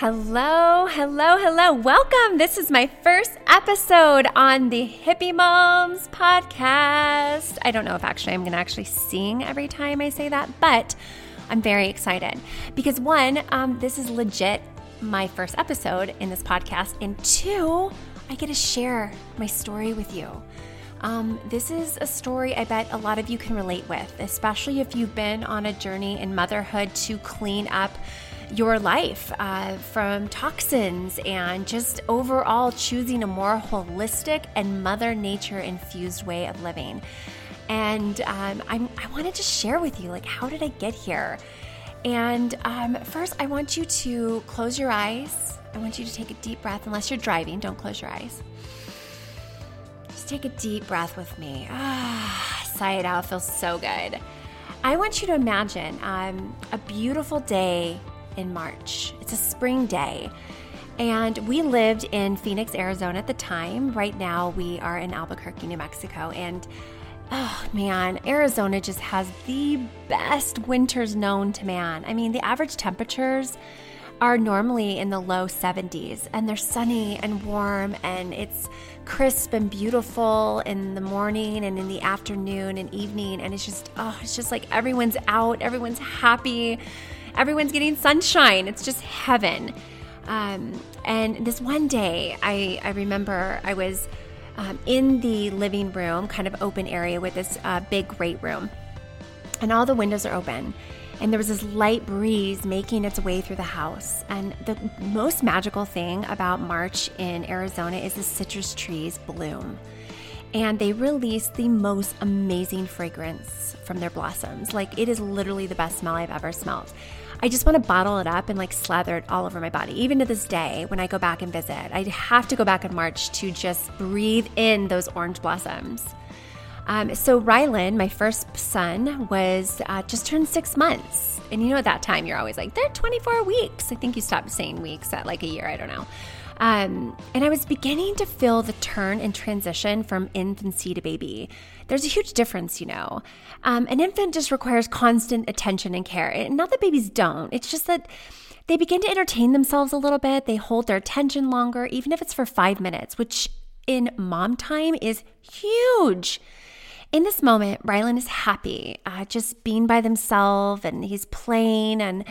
Hello, hello, hello. Welcome. This is my first episode on the Hippie Moms podcast. I don't know if actually I'm going to actually sing every time I say that, but I'm very excited because one, um, this is legit my first episode in this podcast, and two, I get to share my story with you. Um, this is a story I bet a lot of you can relate with, especially if you've been on a journey in motherhood to clean up your life uh, from toxins and just overall choosing a more holistic and Mother Nature infused way of living. And um, i wanted to share with you, like, how did I get here? And um, first, I want you to close your eyes. I want you to take a deep breath, unless you're driving, don't close your eyes. Just take a deep breath with me. Ah, sigh it out, feels so good. I want you to imagine um, a beautiful day in March. It's a spring day. And we lived in Phoenix, Arizona at the time. Right now, we are in Albuquerque, New Mexico. And oh man, Arizona just has the best winters known to man. I mean, the average temperatures are normally in the low 70s and they're sunny and warm and it's crisp and beautiful in the morning and in the afternoon and evening and it's just oh it's just like everyone's out everyone's happy everyone's getting sunshine. It's just heaven. Um, and this one day, I, I remember I was um, in the living room, kind of open area with this uh, big great room, and all the windows are open. And there was this light breeze making its way through the house. And the most magical thing about March in Arizona is the citrus trees bloom and they release the most amazing fragrance from their blossoms. Like it is literally the best smell I've ever smelled. I just want to bottle it up and like slather it all over my body. Even to this day, when I go back and visit, I have to go back in March to just breathe in those orange blossoms. Um, so Rylan, my first son, was uh, just turned six months. And you know, at that time, you're always like, they're 24 weeks. I think you stopped saying weeks at like a year. I don't know. Um, and I was beginning to feel the turn and transition from infancy to baby. There's a huge difference, you know. Um, an infant just requires constant attention and care. And not that babies don't, it's just that they begin to entertain themselves a little bit. They hold their attention longer, even if it's for five minutes, which in mom time is huge. In this moment, Rylan is happy, uh, just being by themselves, and he's playing and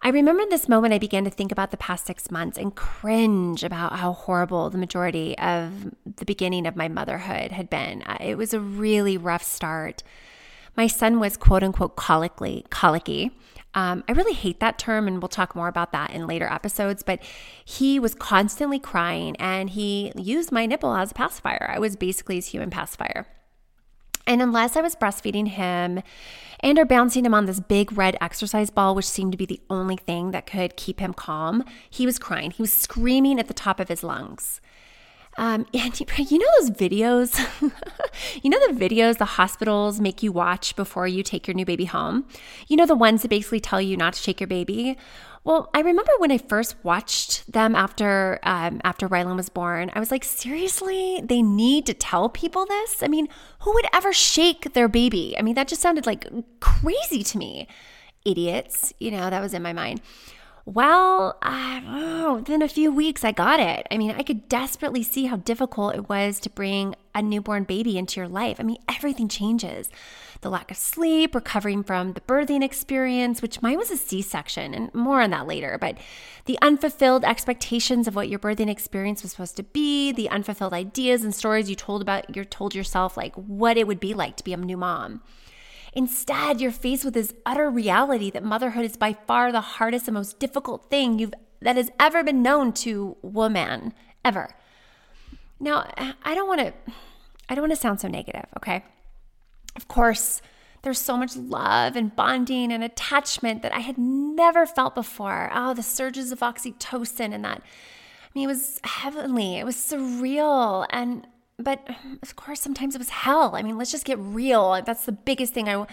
I remember this moment I began to think about the past six months and cringe about how horrible the majority of the beginning of my motherhood had been. Uh, it was a really rough start. My son was quote unquote colicky. Um, I really hate that term, and we'll talk more about that in later episodes. But he was constantly crying, and he used my nipple as a pacifier. I was basically his human pacifier. And unless I was breastfeeding him and or bouncing him on this big red exercise ball, which seemed to be the only thing that could keep him calm, he was crying. He was screaming at the top of his lungs. Um, and you you know those videos, you know the videos the hospitals make you watch before you take your new baby home? You know the ones that basically tell you not to shake your baby? Well, I remember when I first watched them after um, after Rylan was born, I was like, seriously, they need to tell people this. I mean, who would ever shake their baby? I mean, that just sounded like crazy to me. Idiots, you know, that was in my mind. Well, oh, within a few weeks, I got it. I mean, I could desperately see how difficult it was to bring a newborn baby into your life. I mean, everything changes the lack of sleep, recovering from the birthing experience, which mine was a C section, and more on that later, but the unfulfilled expectations of what your birthing experience was supposed to be, the unfulfilled ideas and stories you told about, you told yourself, like what it would be like to be a new mom. Instead, you're faced with this utter reality that motherhood is by far the hardest and most difficult thing you've that has ever been known to woman ever. Now, I don't want to I don't want to sound so negative, okay? Of course, there's so much love and bonding and attachment that I had never felt before. Oh, the surges of oxytocin and that. I mean, it was heavenly. It was surreal. And, but of course, sometimes it was hell. I mean, let's just get real. That's the biggest thing I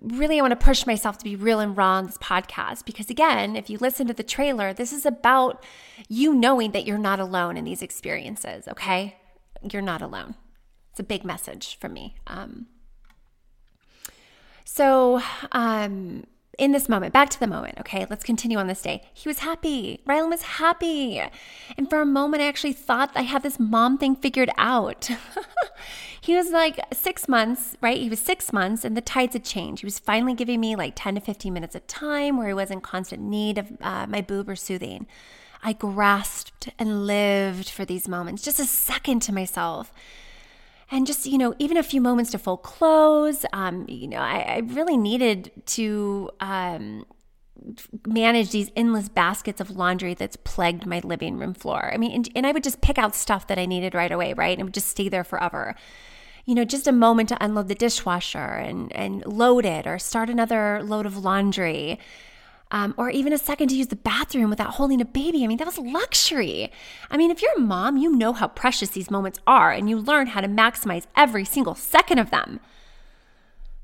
really I want to push myself to be real and raw on this podcast because again, if you listen to the trailer, this is about you knowing that you're not alone in these experiences, okay? You're not alone. It's a big message from me. Um, so, um, in this moment, back to the moment, okay, let's continue on this day. He was happy. Rylan was happy. And for a moment, I actually thought I had this mom thing figured out. he was like six months, right? He was six months and the tides had changed. He was finally giving me like 10 to 15 minutes of time where he was in constant need of uh, my boob or soothing. I grasped and lived for these moments, just a second to myself and just you know even a few moments to fold clothes um, you know I, I, really needed to um, manage these endless baskets of laundry that's plagued my living room floor. I mean and, and i would just pick out stuff that i needed right away right? And would just stay there forever. You know just a moment to unload the dishwasher and and load it or start another load of laundry um, or even a second to use the bathroom without holding a baby. I mean, that was luxury. I mean, if you're a mom, you know how precious these moments are and you learn how to maximize every single second of them.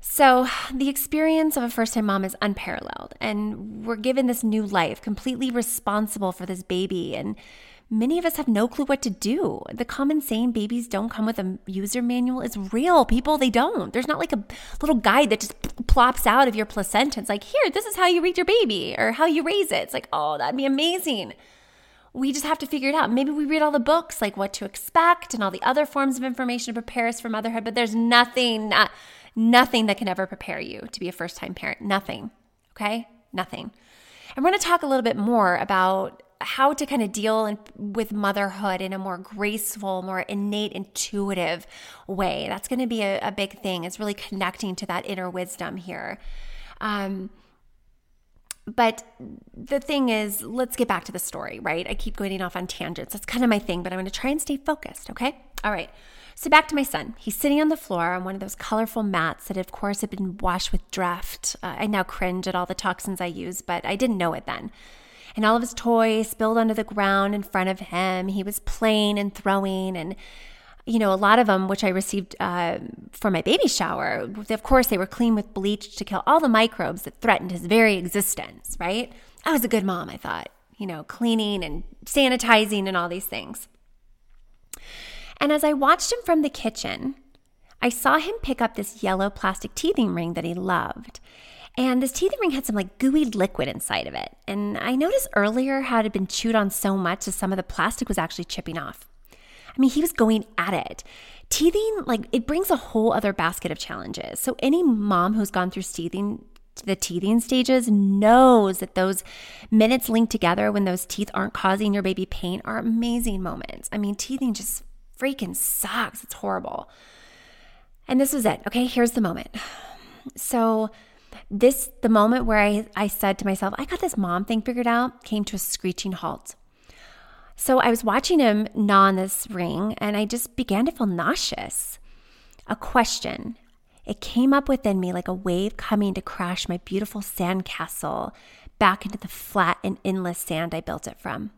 So, the experience of a first time mom is unparalleled, and we're given this new life, completely responsible for this baby. And many of us have no clue what to do. The common saying babies don't come with a user manual is real. People, they don't. There's not like a little guide that just plops out of your placenta. It's like, here, this is how you read your baby or how you raise it. It's like, oh, that'd be amazing. We just have to figure it out. Maybe we read all the books, like what to expect and all the other forms of information to prepare us for motherhood, but there's nothing, uh, nothing that can ever prepare you to be a first time parent. Nothing. Okay? Nothing. And we're going to talk a little bit more about how to kind of deal in, with motherhood in a more graceful, more innate, intuitive way. That's going to be a, a, big thing. It's really connecting to that inner wisdom here. Um, but the thing is, let's get back to the story, right? I keep going off on tangents. That's kind of my thing, but I'm going to try and stay focused, okay? All right. So back to my son. He's sitting on the floor on one of those colorful mats that, of course, had been washed with Dreft. Uh, I now cringe at all the toxins I use, but I didn't know it then and all of his toys spilled onto the ground in front of him. He was playing and throwing and you know, a lot of them, which I received uh, for my baby shower, of course, they were clean with bleach to kill all the microbes that threatened his very existence, right? I was a good mom, I thought, you know, cleaning and sanitizing and all these things. And as I watched him from the kitchen, I saw him pick up this yellow plastic teething ring that he loved. And this teething ring had some like gooey liquid inside of it. And I noticed earlier how it had been chewed on so much that some of the plastic was actually chipping off. I mean, he was going at it. Teething, like, it brings a whole other basket of challenges. So, any mom who's gone through teething, the teething stages knows that those minutes linked together when those teeth aren't causing your baby pain are amazing moments. I mean, teething just freaking sucks. It's horrible. And this was it. Okay, here's the moment. So, this, the moment where I, I said to myself, I got this mom thing figured out, came to a screeching halt. So I was watching him gnaw on this ring and I just began to feel nauseous. A question. It came up within me like a wave coming to crash my beautiful sandcastle back into the flat and endless sand I built it from.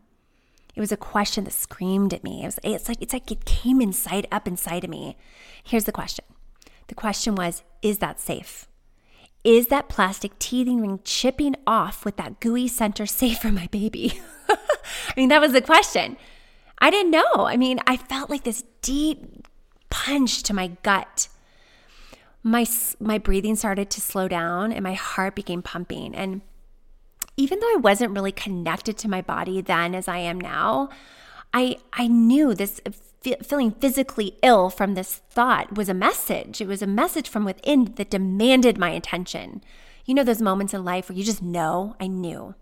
It was a question that screamed at me. It was, it's like it's like it came inside up inside of me. Here's the question. The question was, is that safe? Is that plastic teething ring chipping off with that gooey center safe for my baby? I mean, that was the question. I didn't know. I mean, I felt like this deep punch to my gut. My my breathing started to slow down and my heart began pumping and even though I wasn't really connected to my body then as I am now, I I knew this feeling physically ill from this thought was a message. It was a message from within that demanded my attention. You know, those moments in life where you just know, I knew.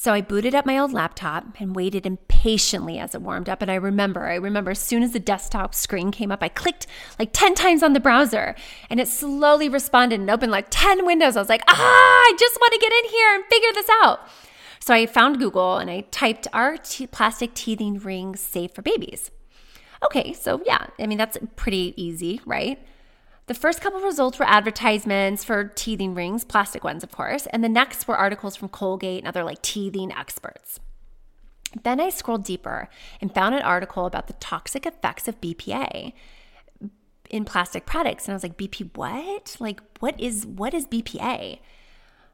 So I booted up my old laptop and waited impatiently as it warmed up. And I remember, I remember as soon as the desktop screen came up, I clicked like 10 times on the browser and it slowly responded and opened like 10 windows. I was like, ah, I just want to get in here and figure this out. So I found Google and I typed are t- plastic teething rings safe for babies? Okay, so yeah, I mean, that's pretty easy, right? The first couple results were advertisements for teething rings, plastic ones, of course, and the next were articles from Colgate and other like teething experts. Then I scrolled deeper and found an article about the toxic effects of BPA in plastic products and I was like BP what? Like what is what is BPA?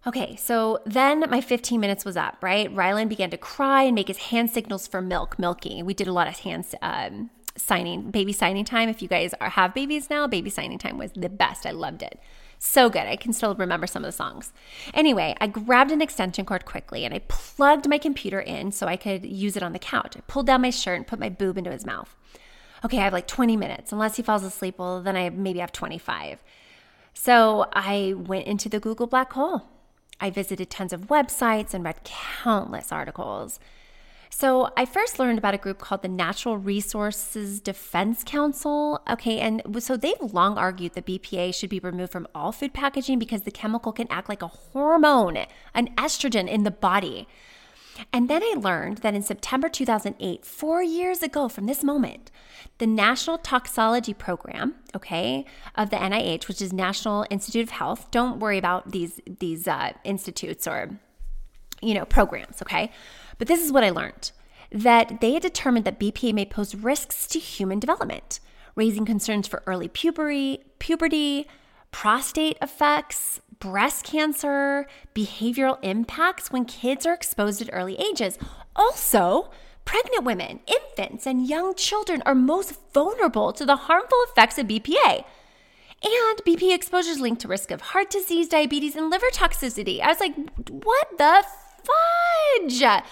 Okay, so then my 15 minutes was up, right? Rylan began to cry and make his hand signals for milk, milky. We did a lot of hand um, signing, baby signing time. If you guys are, have babies now, baby signing time was the best. I loved it. So good. I can still remember some of the songs. Anyway, I grabbed an extension cord quickly and I plugged my computer in so I could use it on the couch. I pulled down my shirt and put my boob into his mouth. Okay, I have like 20 minutes. Unless he falls asleep, well, then I maybe have 25. So I went into the Google black hole. I visited tons of websites and read countless articles. So, I first learned about a group called the Natural Resources Defense Council. Okay, and so they've long argued that BPA should be removed from all food packaging because the chemical can act like a hormone, an estrogen in the body. And then I learned that in September 2008, four years ago from this moment, the National Toxicology Program, okay, of the NIH, which is National Institute of Health, don't worry about these these uh, institutes or you know programs, okay? But this is what I learned that they had determined that BPA may pose risks to human development, raising concerns for early puberty, puberty, prostate effects, breast cancer, behavioral impacts when kids are exposed at early ages. Also, pregnant women, infants, and young children are most vulnerable to the harmful effects of BPA. And BPA exposure is linked to risk of heart disease, diabetes, and liver toxicity. I was like, what the fudge?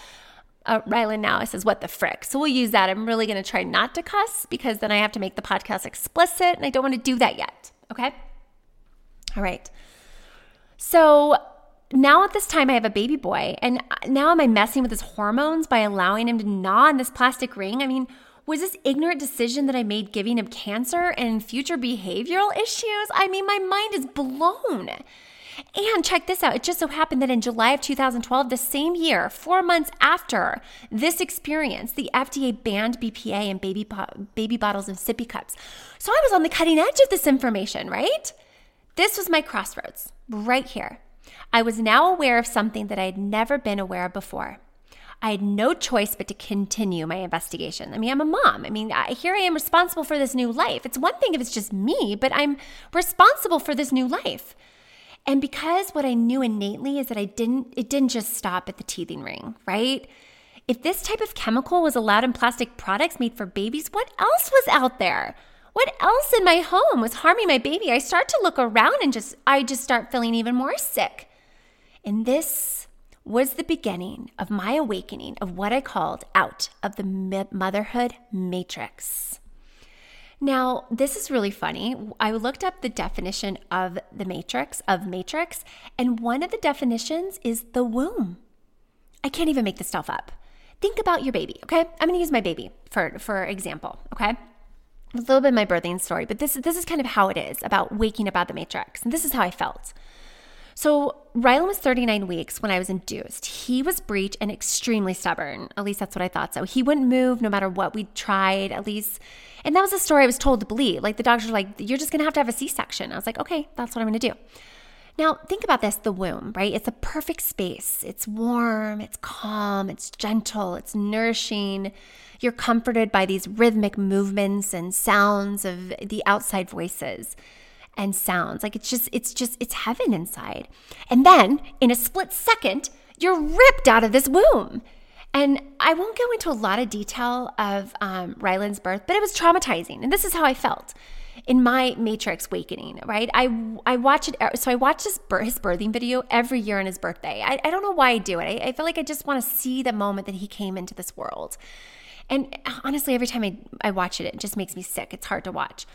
Uh, Rylan now says, What the frick? So we'll use that. I'm really going to try not to cuss because then I have to make the podcast explicit and I don't want to do that yet. Okay. All right. So now at this time, I have a baby boy. And now am I messing with his hormones by allowing him to gnaw on this plastic ring? I mean, was this ignorant decision that I made giving him cancer and future behavioral issues? I mean, my mind is blown. And check this out. It just so happened that in July of 2012, the same year, four months after this experience, the FDA banned BPA in baby, bo- baby bottles and sippy cups. So I was on the cutting edge of this information, right? This was my crossroads right here. I was now aware of something that I had never been aware of before. I had no choice but to continue my investigation. I mean, I'm a mom. I mean, I, here I am responsible for this new life. It's one thing if it's just me, but I'm responsible for this new life. And because what I knew innately is that I didn't it didn't just stop at the teething ring, right? If this type of chemical was allowed in plastic products made for babies, what else was out there? What else in my home was harming my baby? I start to look around and just I just start feeling even more sick. And this was the beginning of my awakening of what I called out of the motherhood matrix. Now, this is really funny. I looked up the definition of the matrix, of matrix, and one of the definitions is the womb. I can't even make this stuff up. Think about your baby, okay? I'm gonna use my baby for, for example, okay? A little bit of my birthing story, but this, this is kind of how it is about waking up out of the matrix. And this is how I felt. So Rylan was 39 weeks when I was induced. He was breech and extremely stubborn. At least that's what I thought. So he wouldn't move no matter what we tried. At least, and that was the story I was told to believe. Like the doctors were like, "You're just gonna have to have a C-section." I was like, "Okay, that's what I'm gonna do." Now, think about this the womb, right? It's a perfect space. It's warm, it's calm, it's gentle, it's nourishing. You're comforted by these rhythmic movements and sounds of the outside voices and sounds. Like it's just, it's just, it's heaven inside. And then in a split second, you're ripped out of this womb. And I won't go into a lot of detail of um, Rylan's birth, but it was traumatizing. And this is how I felt in my Matrix awakening, right? I, I watch it. So I watch his, his birthing video every year on his birthday. I, I don't know why I do it. I, I feel like I just want to see the moment that he came into this world. And honestly, every time I, I watch it, it just makes me sick. It's hard to watch.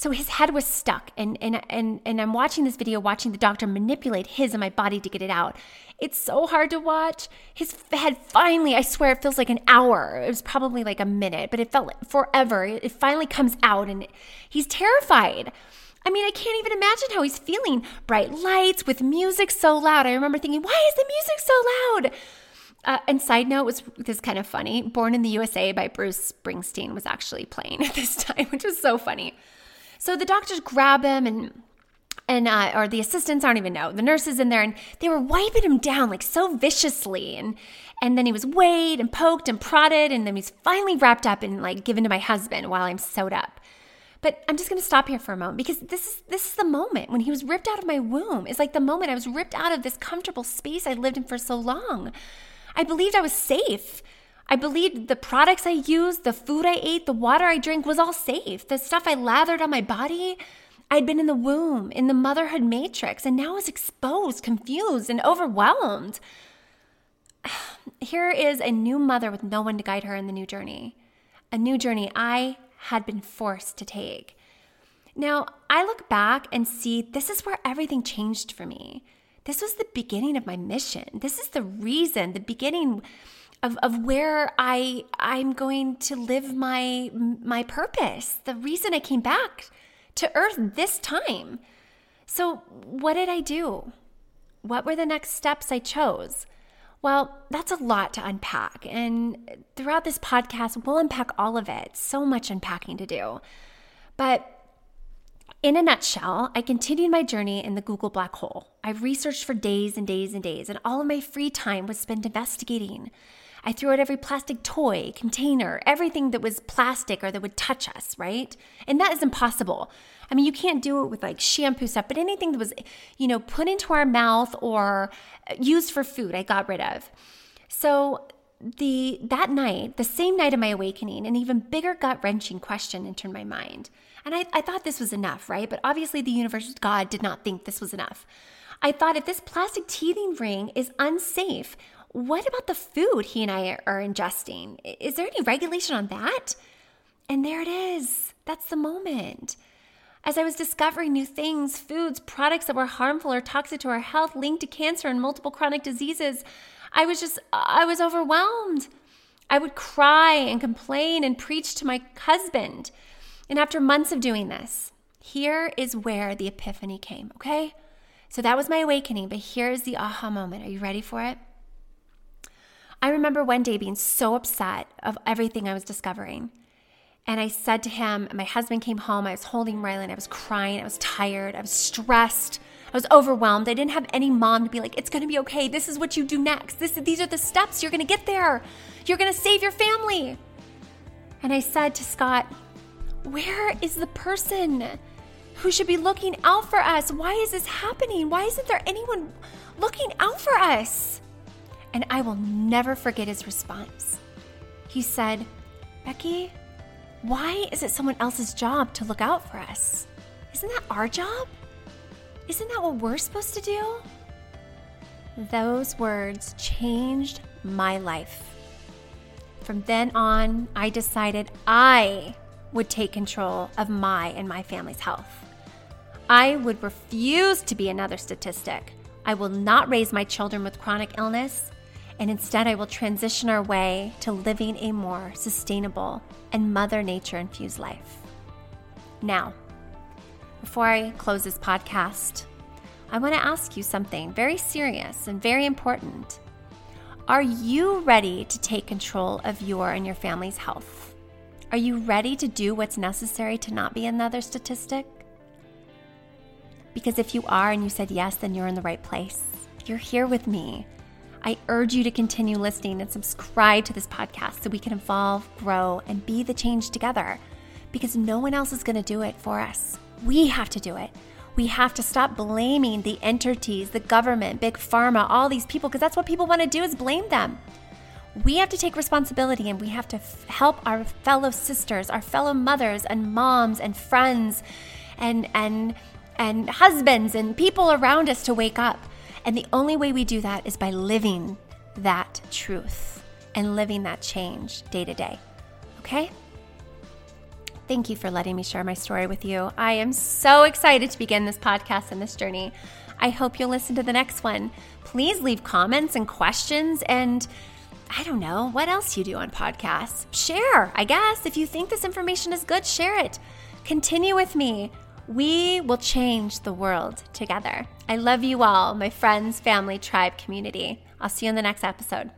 So his head was stuck, and and and and I'm watching this video, watching the doctor manipulate his and my body to get it out. It's so hard to watch. His head finally, I swear, it feels like an hour. It was probably like a minute, but it felt like forever. It finally comes out, and he's terrified. I mean, I can't even imagine how he's feeling. Bright lights with music so loud. I remember thinking, why is the music so loud? Uh, and side note was this kind of funny. Born in the USA by Bruce Springsteen was actually playing at this time, which was so funny. So the doctors grab him and and uh, or the assistants I don't even know the nurses in there and they were wiping him down like so viciously and and then he was weighed and poked and prodded and then he's finally wrapped up and like given to my husband while I'm sewed up. But I'm just going to stop here for a moment because this is this is the moment when he was ripped out of my womb. It's like the moment I was ripped out of this comfortable space I lived in for so long. I believed I was safe. I believed the products I used, the food I ate, the water I drank was all safe. The stuff I lathered on my body, I'd been in the womb, in the motherhood matrix, and now I was exposed, confused, and overwhelmed. Here is a new mother with no one to guide her in the new journey, a new journey I had been forced to take. Now, I look back and see this is where everything changed for me. This was the beginning of my mission. This is the reason, the beginning of, of where I I'm going to live my my purpose. The reason I came back to earth this time. So, what did I do? What were the next steps I chose? Well, that's a lot to unpack. And throughout this podcast, we'll unpack all of it. So much unpacking to do. But in a nutshell, I continued my journey in the Google black hole. I researched for days and days and days, and all of my free time was spent investigating. I threw out every plastic toy, container, everything that was plastic or that would touch us, right? And that is impossible. I mean, you can't do it with like shampoo stuff, but anything that was, you know, put into our mouth or uh, used for food, I got rid of. So the that night, the same night of my awakening, an even bigger gut wrenching question entered my mind. And I, I thought this was enough, right? But obviously the universe, God, did not think this was enough. I thought if this plastic teething ring is unsafe, what about the food he and I are ingesting? Is there any regulation on that? And there it is. That's the moment. As I was discovering new things, foods, products that were harmful or toxic to our health, linked to cancer and multiple chronic diseases, I was just, I was overwhelmed. I would cry and complain and preach to my husband. And after months of doing this, here is where the epiphany came, okay? So that was my awakening, but here's the aha moment. Are you ready for it? I remember one day being so upset of everything I was discovering. And I said to him, my husband came home. I was holding Rylan. I was crying. I was tired. I was stressed. I was overwhelmed. I didn't have any mom to be like, it's to be okay. This is what you do next. This, these are the steps. You're to get there. You're to save your family. And I said to Scott, where is the person who should be looking out for us? Why is this happening? Why isn't there anyone looking out for us? And I will never forget his response. He said, Becky, why is it someone else's job to look out for us? Isn't that our job? Isn't that what we're supposed to do? Those words changed my life. From then on, I decided I would take control of my and my family's health. I would refuse to be another statistic. I will not raise my children with chronic illness and instead I will transition our way to living a more sustainable and Mother Nature infused life. Now, before I close this podcast, I want to ask you something very serious and very important. Are you ready to take control of your and your family's health? Are you ready to do what's necessary to not be another statistic? Because if you are and you said yes, then you're in the right place. You're here with me I urge you to continue listening and subscribe to this podcast so we can evolve, grow, and be the change together because no one else is going to do it for us. We have to do it. We have to stop blaming the entities, the government, big pharma, all these people, because that's what people want to do is blame them. We have to take responsibility and we have to f- help our fellow sisters, our fellow mothers and moms and friends and and and husbands and people around us to wake up and the only way we do that is by living that truth and living that change day to day. Okay? Thank you for letting me share my story with you. I am so excited to begin this podcast and this journey. I hope you'll listen to the next one. Please leave comments and questions and I don't know what else you do on podcasts. Share, I guess. If you think this information is good, share it. Continue with me. We will change the world together. I love you all, my friends, family, tribe, community. I'll see you in the next episode.